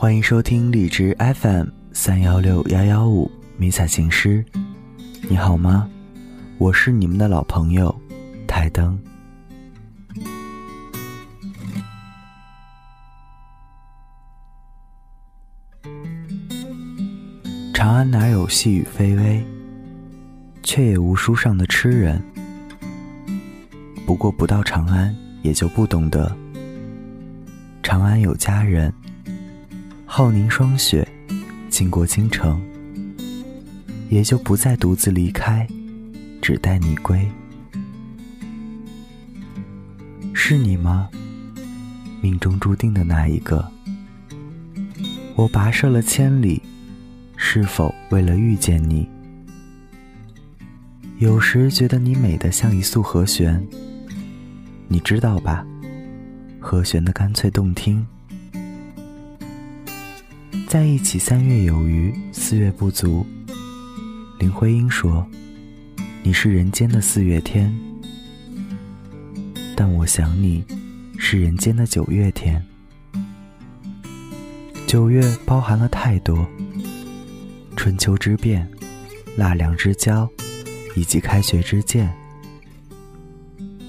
欢迎收听荔枝 FM 三幺六幺幺五迷彩情诗，你好吗？我是你们的老朋友台灯。长安哪有细雨霏微，却也无书上的痴人。不过不到长安，也就不懂得。长安有佳人，浩凝霜雪，经过京城，也就不再独自离开，只待你归。是你吗？命中注定的那一个？我跋涉了千里。是否为了遇见你？有时觉得你美得像一束和弦，你知道吧？和弦的干脆动听。在一起三月有余，四月不足。林徽因说：“你是人间的四月天。”但我想你，是人间的九月天。九月包含了太多。春秋之变，纳凉之交，以及开学之见。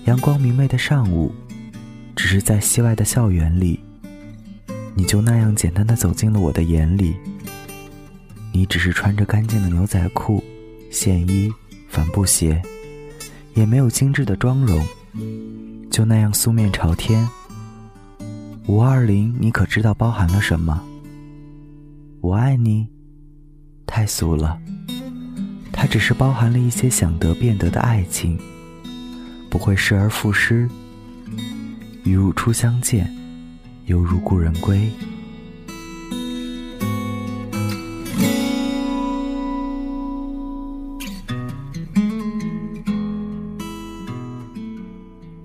阳光明媚的上午，只是在西外的校园里，你就那样简单的走进了我的眼里。你只是穿着干净的牛仔裤、线衣、帆布鞋，也没有精致的妆容，就那样素面朝天。五二零，你可知道包含了什么？我爱你。太俗了，它只是包含了一些想得便得的爱情，不会失而复失。与如初相见，犹如故人归。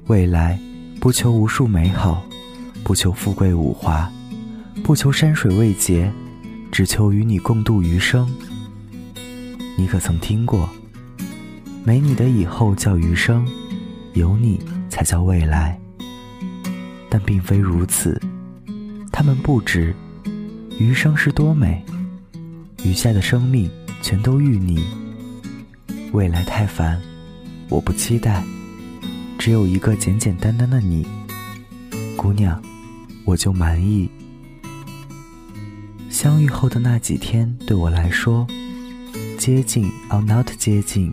未来，不求无数美好，不求富贵五华，不求山水未结。只求与你共度余生。你可曾听过，没你的以后叫余生，有你才叫未来。但并非如此，他们不知余生是多美，余下的生命全都与你。未来太烦，我不期待，只有一个简简单单的你，姑娘，我就满意。相遇后的那几天，对我来说，接近 or not 接近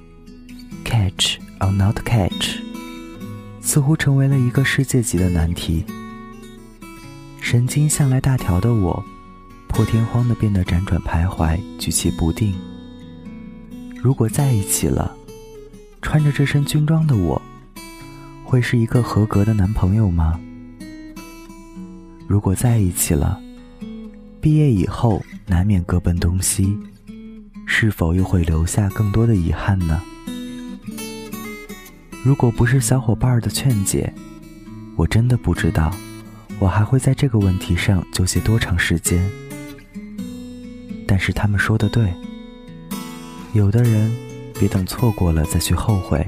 ，catch or not catch，似乎成为了一个世界级的难题。神经向来大条的我，破天荒的变得辗转徘徊，举棋不定。如果在一起了，穿着这身军装的我，会是一个合格的男朋友吗？如果在一起了，毕业以后，难免各奔东西，是否又会留下更多的遗憾呢？如果不是小伙伴的劝解，我真的不知道，我还会在这个问题上纠结多长时间。但是他们说的对，有的人，别等错过了再去后悔。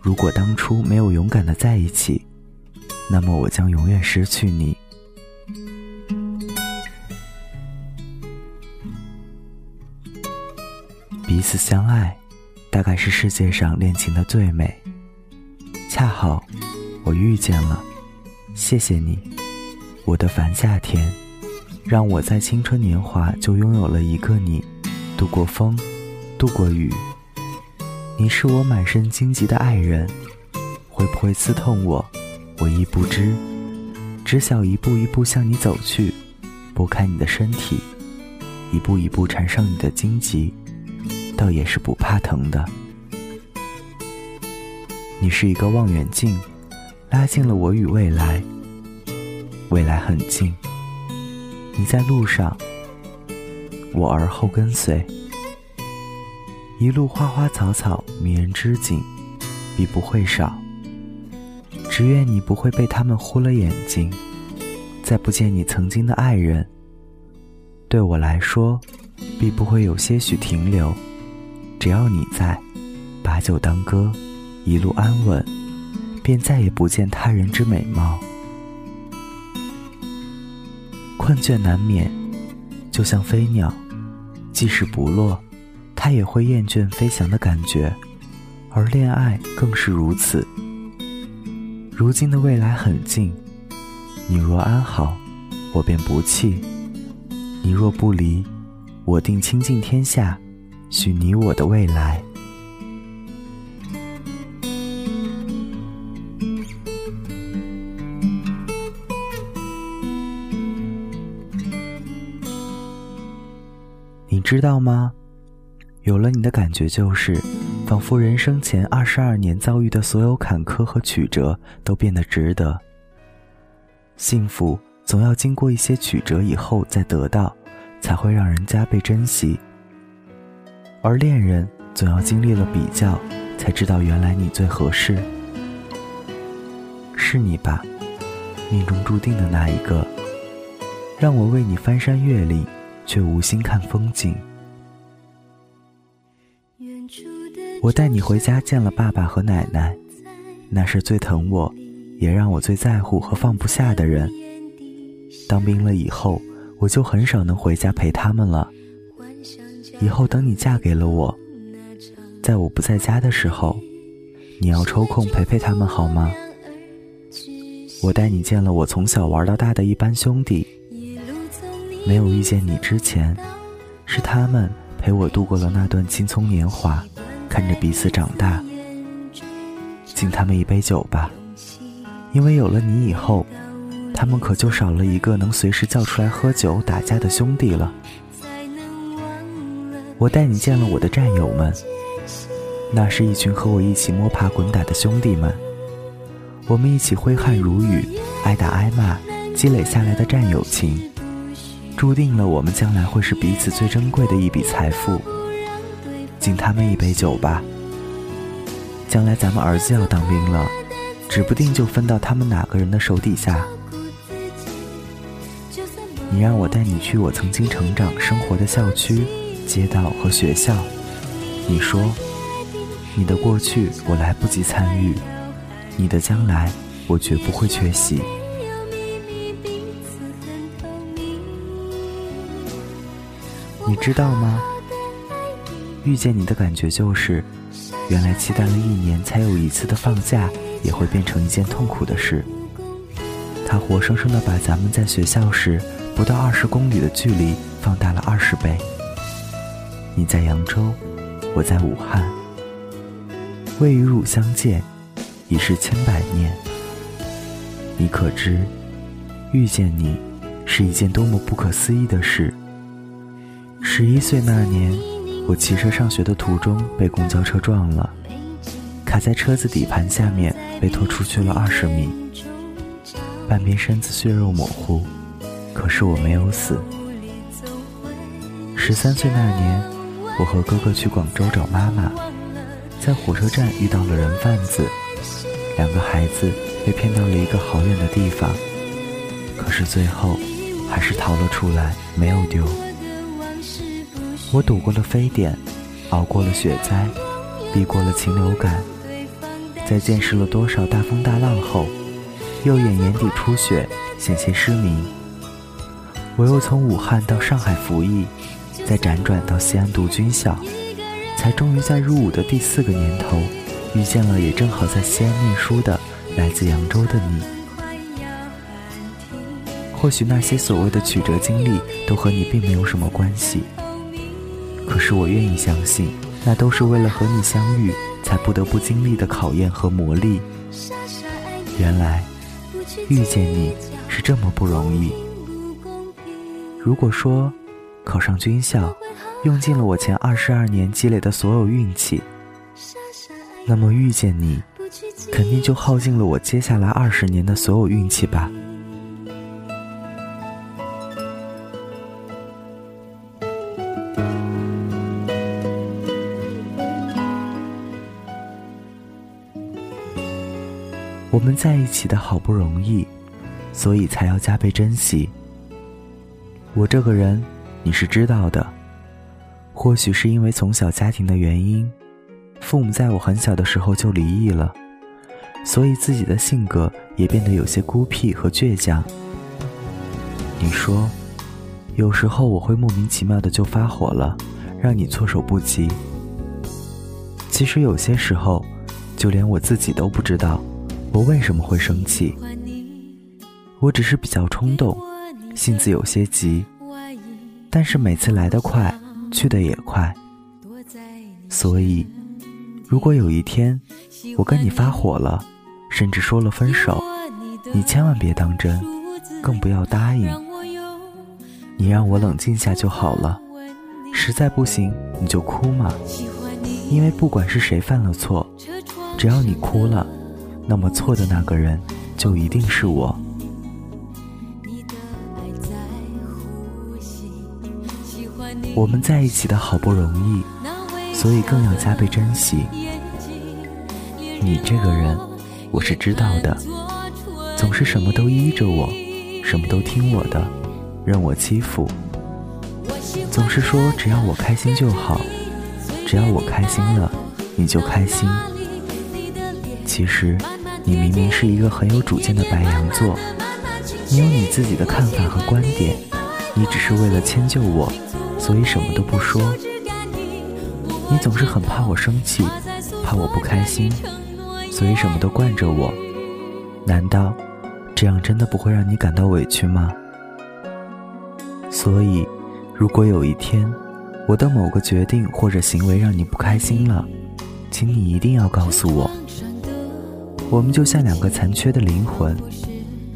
如果当初没有勇敢的在一起，那么我将永远失去你。彼此相爱，大概是世界上恋情的最美。恰好，我遇见了，谢谢你，我的凡夏天，让我在青春年华就拥有了一个你，度过风，度过雨。你是我满身荆棘的爱人，会不会刺痛我，我亦不知，只想一步一步向你走去，拨开你的身体，一步一步缠上你的荆棘。倒也是不怕疼的。你是一个望远镜，拉近了我与未来。未来很近，你在路上，我而后跟随。一路花花草草，迷人之景，必不会少。只愿你不会被他们糊了眼睛，再不见你曾经的爱人。对我来说，必不会有些许停留。只要你在，把酒当歌，一路安稳，便再也不见他人之美貌。困倦难免，就像飞鸟，即使不落，它也会厌倦飞翔的感觉，而恋爱更是如此。如今的未来很近，你若安好，我便不弃；你若不离，我定倾尽天下，许你我的未来。知道吗？有了你的感觉就是。仿佛人生前二十二年遭遇的所有坎坷和曲折都变得值得。幸福总要经过一些曲折以后再得到，才会让人加倍珍惜。而恋人总要经历了比较，才知道原来你最合适。是你吧，命中注定的那一个，让我为你翻山越岭，却无心看风景。我带你回家见了爸爸和奶奶，那是最疼我，也让我最在乎和放不下的人。当兵了以后，我就很少能回家陪他们了。以后等你嫁给了我，在我不在家的时候，你要抽空陪陪他们好吗？我带你见了我从小玩到大的一班兄弟，没有遇见你之前，是他们陪我度过了那段青葱年华。看着彼此长大，敬他们一杯酒吧，因为有了你以后，他们可就少了一个能随时叫出来喝酒打架的兄弟了。我带你见了我的战友们，那是一群和我一起摸爬滚打的兄弟们，我们一起挥汗如雨，挨打挨骂，积累下来的战友情，注定了我们将来会是彼此最珍贵的一笔财富。敬他们一杯酒吧。将来咱们儿子要当兵了，指不定就分到他们哪个人的手底下。你让我带你去我曾经成长生活的校区、街道和学校。你说，你的过去我来不及参与，你的将来我绝不会缺席。你知道吗？遇见你的感觉就是，原来期待了一年才有一次的放假，也会变成一件痛苦的事。它活生生的把咱们在学校时不到二十公里的距离放大了二十倍。你在扬州，我在武汉，未与汝相见，已是千百年。你可知，遇见你，是一件多么不可思议的事。十一岁那年。我骑车上学的途中被公交车撞了，卡在车子底盘下面，被拖出去了二十米，半边身子血肉模糊，可是我没有死。十三岁那年，我和哥哥去广州找妈妈，在火车站遇到了人贩子，两个孩子被骗到了一个好远的地方，可是最后还是逃了出来，没有丢。我躲过了非典，熬过了雪灾，避过了禽流感，在见识了多少大风大浪后，右眼眼底出血，险些失明。我又从武汉到上海服役，再辗转到西安读军校，才终于在入伍的第四个年头，遇见了也正好在西安念书的来自扬州的你。或许那些所谓的曲折经历，都和你并没有什么关系。可是我愿意相信，那都是为了和你相遇才不得不经历的考验和磨砺。原来，遇见你是这么不容易。如果说考上军校，用尽了我前二十二年积累的所有运气，那么遇见你，肯定就耗尽了我接下来二十年的所有运气吧。我们在一起的好不容易，所以才要加倍珍惜。我这个人，你是知道的。或许是因为从小家庭的原因，父母在我很小的时候就离异了，所以自己的性格也变得有些孤僻和倔强。你说，有时候我会莫名其妙的就发火了，让你措手不及。其实有些时候，就连我自己都不知道我为什么会生气。我只是比较冲动，性子有些急，但是每次来得快，去的也快。所以，如果有一天我跟你发火了，甚至说了分手，你千万别当真，更不要答应。你让我冷静下就好了，实在不行你就哭嘛。因为不管是谁犯了错，只要你哭了，那么错的那个人就一定是我。我们在一起的好不容易，所以更要加倍珍惜。你这个人，我是知道的，总是什么都依着我，什么都听我的，任我欺负，总是说只要我开心就好。只要我开心了，你就开心。其实，你明明是一个很有主见的白羊座，你有你自己的看法和观点，你只是为了迁就我，所以什么都不说。你总是很怕我生气，怕我不开心，所以什么都惯着我。难道这样真的不会让你感到委屈吗？所以，如果有一天，我的某个决定或者行为让你不开心了，请你一定要告诉我。我们就像两个残缺的灵魂，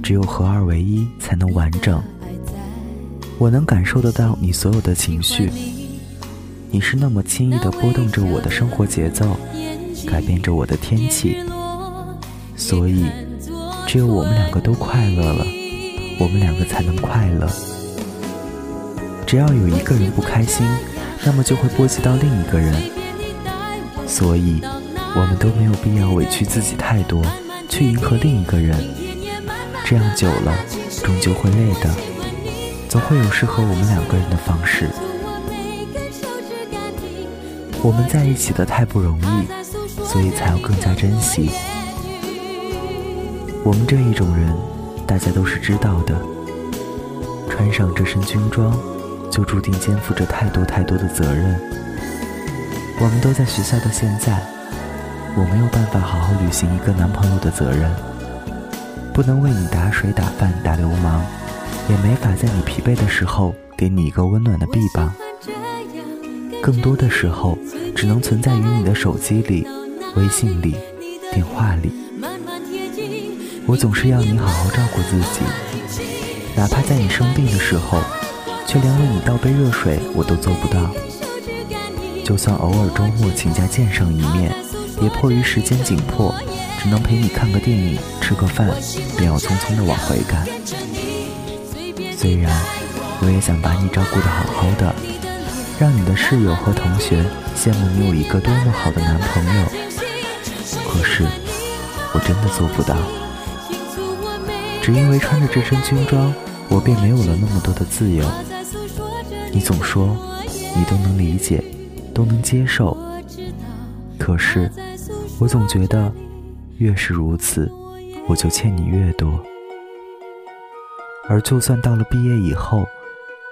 只有合二为一才能完整。我能感受得到你所有的情绪，你是那么轻易地波动着我的生活节奏，改变着我的天气。所以，只有我们两个都快乐了，我们两个才能快乐。只要有一个人不开心。那么就会波及到另一个人，所以我们都没有必要委屈自己太多，去迎合另一个人。这样久了，终究会累的。总会有适合我们两个人的方式。我们在一起的太不容易，所以才要更加珍惜。我们这一种人，大家都是知道的。穿上这身军装。就注定肩负着太多太多的责任。我们都在学校的现在，我没有办法好好履行一个男朋友的责任，不能为你打水、打饭、打流氓，也没法在你疲惫的时候给你一个温暖的臂膀。更多的时候，只能存在于你的手机里、微信里、电话里。我总是要你好好照顾自己，哪怕在你生病的时候。却连为你倒杯热水我都做不到。就算偶尔周末请假见上一面，也迫于时间紧迫，只能陪你看个电影、吃个饭，便要匆匆的往回赶。虽然我也想把你照顾得好好的，让你的室友和同学羡慕你有一个多么好的男朋友，可是我真的做不到。只因为穿着这身军装，我便没有了那么多的自由。你总说你都能理解，都能接受，可是我总觉得越是如此，我就欠你越多。而就算到了毕业以后，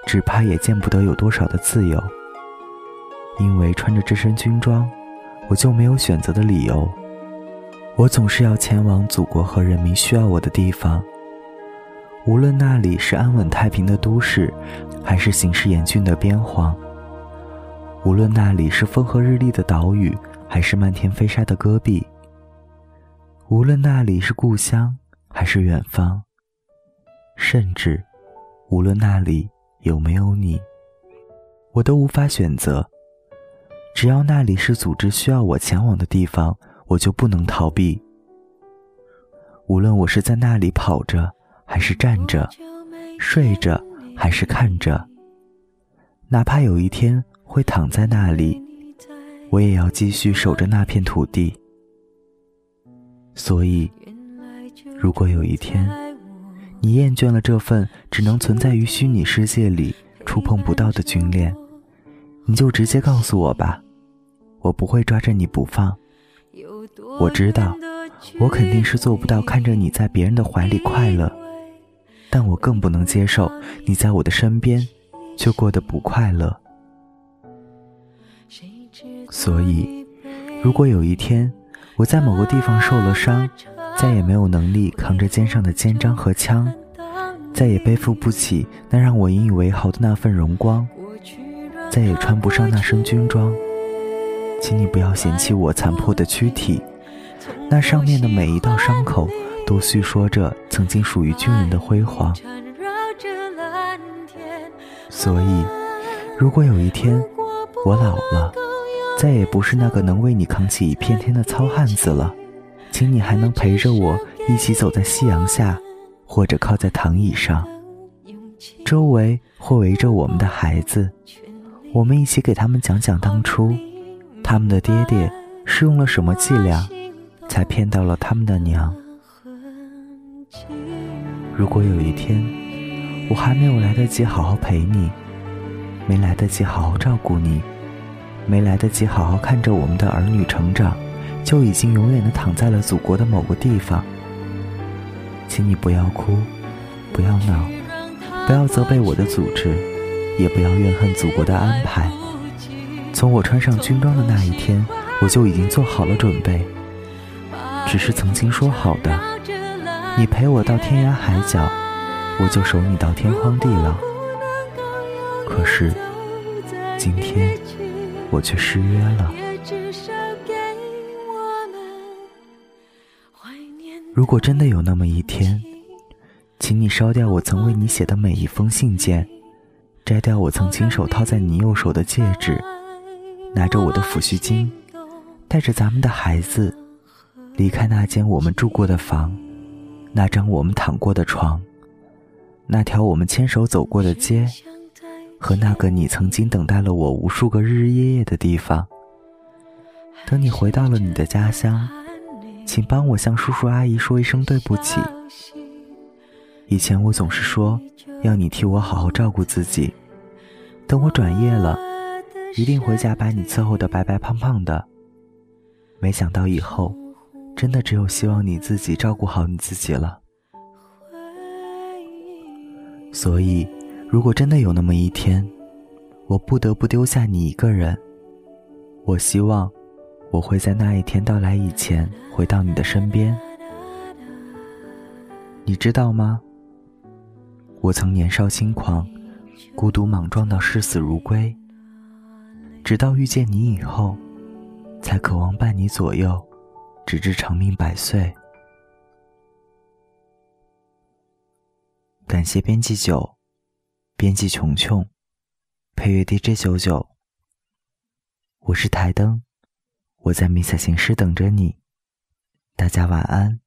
只怕也见不得有多少的自由，因为穿着这身军装，我就没有选择的理由。我总是要前往祖国和人民需要我的地方。无论那里是安稳太平的都市，还是形势严峻的边荒；无论那里是风和日丽的岛屿，还是漫天飞沙的戈壁；无论那里是故乡，还是远方；甚至，无论那里有没有你，我都无法选择。只要那里是组织需要我前往的地方，我就不能逃避。无论我是在那里跑着。还是站着，睡着，还是看着。哪怕有一天会躺在那里，我也要继续守着那片土地。所以，如果有一天你厌倦了这份只能存在于虚拟世界里、触碰不到的军恋，你就直接告诉我吧，我不会抓着你不放。我知道，我肯定是做不到看着你在别人的怀里快乐。但我更不能接受你在我的身边却过得不快乐。所以，如果有一天我在某个地方受了伤，再也没有能力扛着肩上的肩章和枪，再也背负不起那让我引以为豪的那份荣光，再也穿不上那身军装，请你不要嫌弃我残破的躯体，那上面的每一道伤口都叙说着曾经属于军人的辉煌。所以，如果有一天我老了，再也不是那个能为你扛起一片天的糙汉子了，请你还能陪着我一起走在夕阳下，或者靠在躺椅上，周围或围着我们的孩子，我们一起给他们讲讲当初，他们的爹爹是用了什么伎俩，才骗到了他们的娘。如果有一天，我还没有来得及好好陪你，没来得及好好照顾你。没来得及好好看着我们的儿女成长，就已经永远的躺在了祖国的某个地方。请你不要哭，不要闹，不要责备我的组织，也不要怨恨祖国的安排。从我穿上军装的那一天，我就已经做好了准备。只是曾经说好的，你陪我到天涯海角，我就守你到天荒地老。可是，今天。我却失约了。如果真的有那么一天，请你烧掉我曾为你写的每一封信件，摘掉我曾亲手套在你右手的戒指，拿着我的抚恤金，带着咱们的孩子，离开那间我们住过的房，那张我们躺过的床，那条我们牵手走过的街。和那个你曾经等待了我无数个日日夜夜的地方。等你回到了你的家乡，请帮我向叔叔阿姨说一声对不起。以前我总是说要你替我好好照顾自己，等我转业了，一定回家把你伺候的白白胖胖的。没想到以后，真的只有希望你自己照顾好你自己了。所以。如果真的有那么一天，我不得不丢下你一个人，我希望我会在那一天到来以前回到你的身边。你知道吗？我曾年少轻狂，孤独莽撞到视死如归，直到遇见你以后，才渴望伴你左右，直至长命百岁。感谢编辑九。编辑琼琼，配乐 DJ 九九。我是台灯，我在迷彩行诗等着你。大家晚安。